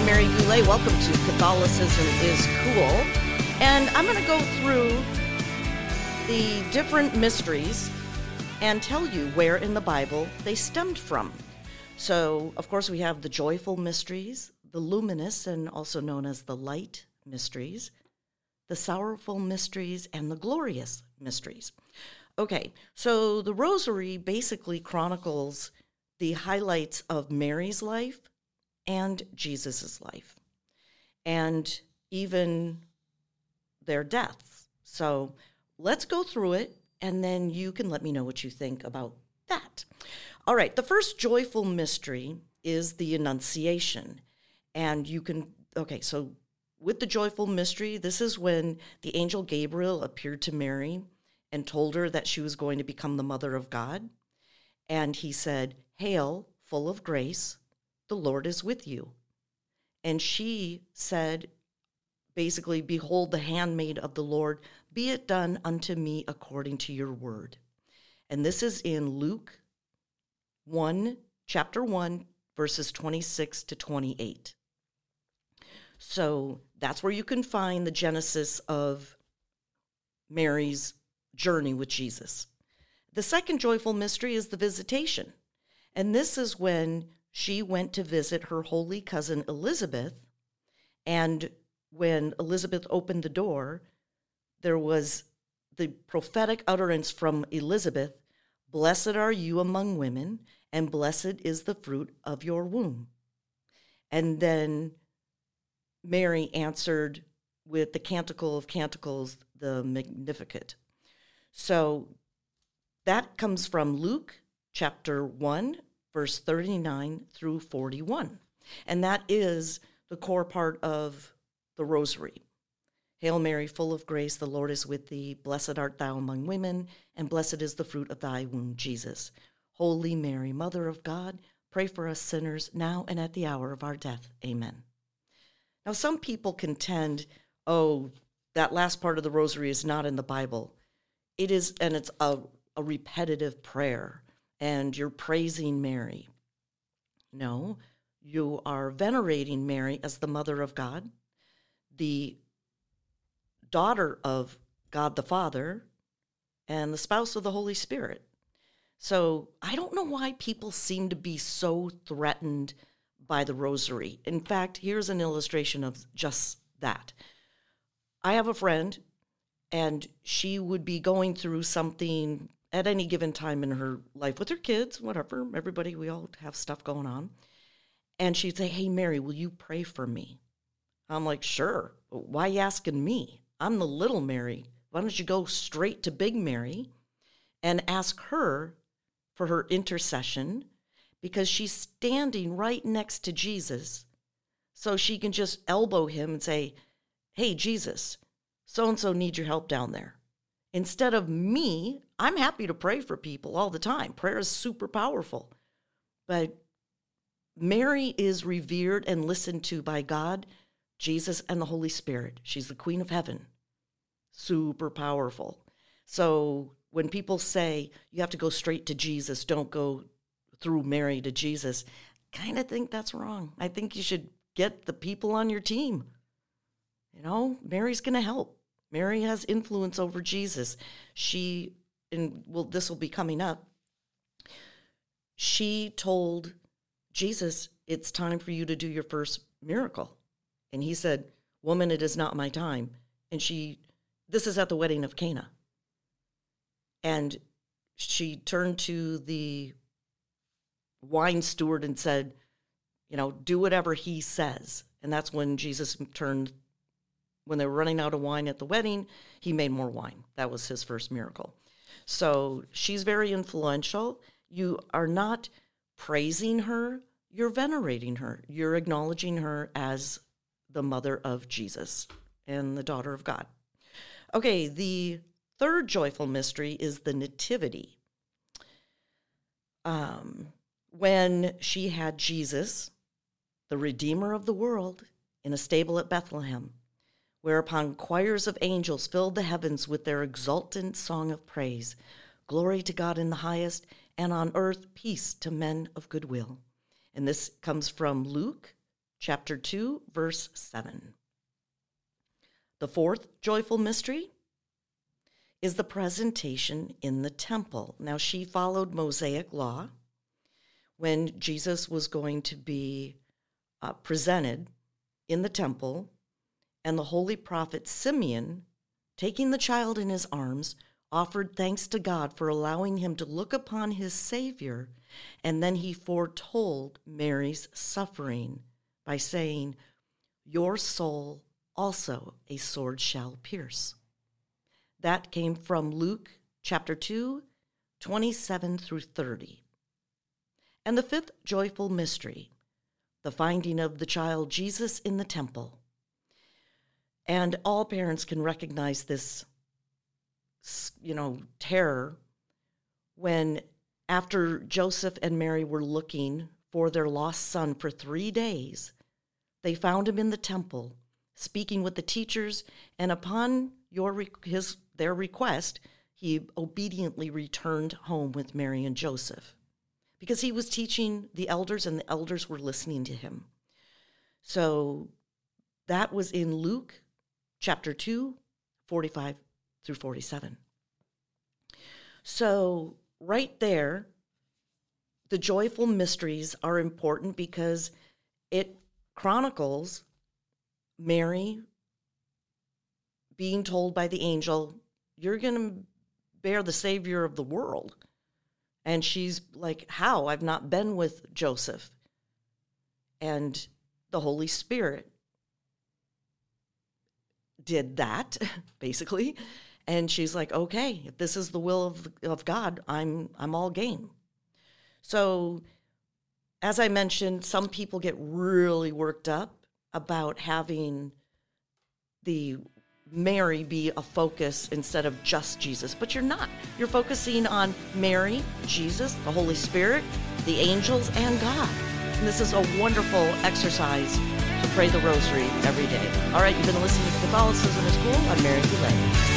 I'm Mary Goulet. Welcome to Catholicism is Cool. And I'm going to go through the different mysteries and tell you where in the Bible they stemmed from. So, of course, we have the joyful mysteries, the luminous and also known as the light mysteries, the sorrowful mysteries, and the glorious mysteries. Okay, so the Rosary basically chronicles the highlights of Mary's life and Jesus' life, and even their deaths. So let's go through it, and then you can let me know what you think about that. All right, the first joyful mystery is the Annunciation. And you can, okay, so with the joyful mystery, this is when the angel Gabriel appeared to Mary and told her that she was going to become the mother of God. And he said, Hail, full of grace, the Lord is with you. And she said, basically, Behold the handmaid of the Lord, be it done unto me according to your word. And this is in Luke 1, chapter 1, verses 26 to 28. So that's where you can find the genesis of Mary's journey with Jesus. The second joyful mystery is the visitation. And this is when she went to visit her holy cousin Elizabeth. And when Elizabeth opened the door, there was the prophetic utterance from Elizabeth Blessed are you among women, and blessed is the fruit of your womb. And then Mary answered with the Canticle of Canticles, the Magnificat. So that comes from Luke chapter 1, verse 39 through 41. And that is the core part of the rosary. Hail Mary, full of grace, the Lord is with thee. Blessed art thou among women, and blessed is the fruit of thy womb, Jesus. Holy Mary, Mother of God, pray for us sinners now and at the hour of our death. Amen. Now, some people contend, oh, that last part of the rosary is not in the Bible. It is, and it's a, a repetitive prayer, and you're praising Mary. No, you are venerating Mary as the Mother of God, the daughter of God the Father, and the spouse of the Holy Spirit. So I don't know why people seem to be so threatened by the rosary. In fact, here's an illustration of just that. I have a friend, and she would be going through something at any given time in her life with her kids, whatever, everybody, we all have stuff going on. And she'd say, Hey, Mary, will you pray for me? I'm like, Sure. Why you asking me? I'm the little Mary. Why don't you go straight to Big Mary and ask her for her intercession because she's standing right next to Jesus. So she can just elbow him and say, Hey, Jesus, so and so needs your help down there. Instead of me, I'm happy to pray for people all the time. Prayer is super powerful. But Mary is revered and listened to by God, Jesus, and the Holy Spirit. She's the Queen of Heaven. Super powerful. So when people say you have to go straight to Jesus, don't go through Mary to Jesus, kind of think that's wrong. I think you should get the people on your team. You know, Mary's going to help. Mary has influence over Jesus. She, and well, this will be coming up. She told Jesus, It's time for you to do your first miracle. And he said, Woman, it is not my time. And she, this is at the wedding of Cana. And she turned to the wine steward and said, you know, do whatever he says. And that's when Jesus turned, when they were running out of wine at the wedding, he made more wine. That was his first miracle. So she's very influential. You are not praising her, you're venerating her. You're acknowledging her as the mother of Jesus and the daughter of God. Okay, the third joyful mystery is the Nativity. Um, when she had Jesus, the Redeemer of the world, in a stable at Bethlehem, whereupon choirs of angels filled the heavens with their exultant song of praise. Glory to God in the highest, and on earth peace to men of good will. And this comes from Luke chapter 2, verse 7. The fourth joyful mystery is the presentation in the temple. Now, she followed Mosaic law when Jesus was going to be uh, presented in the temple, and the holy prophet Simeon, taking the child in his arms, offered thanks to God for allowing him to look upon his Savior, and then he foretold Mary's suffering by saying, Your soul also a sword shall pierce. That came from Luke chapter 2, 27 through 30. And the fifth joyful mystery, the finding of the child Jesus in the temple. And all parents can recognize this, you know, terror when after Joseph and Mary were looking for their lost son for three days, they found him in the temple, speaking with the teachers, and upon your his their request, he obediently returned home with Mary and Joseph because he was teaching the elders and the elders were listening to him. So that was in Luke chapter 2, 45 through 47. So, right there, the joyful mysteries are important because it chronicles Mary being told by the angel, You're going to bear the Savior of the world. And she's like, How? I've not been with Joseph. And the Holy Spirit did that, basically. And she's like, Okay, if this is the will of, of God, I'm, I'm all game. So, as I mentioned, some people get really worked up about having the Mary be a focus instead of just Jesus. But you're not. You're focusing on Mary, Jesus, the Holy Spirit, the angels, and God. And this is a wonderful exercise to pray the rosary every day. All right, you've been listening to Catholicism is Cool. I'm Mary Goulet.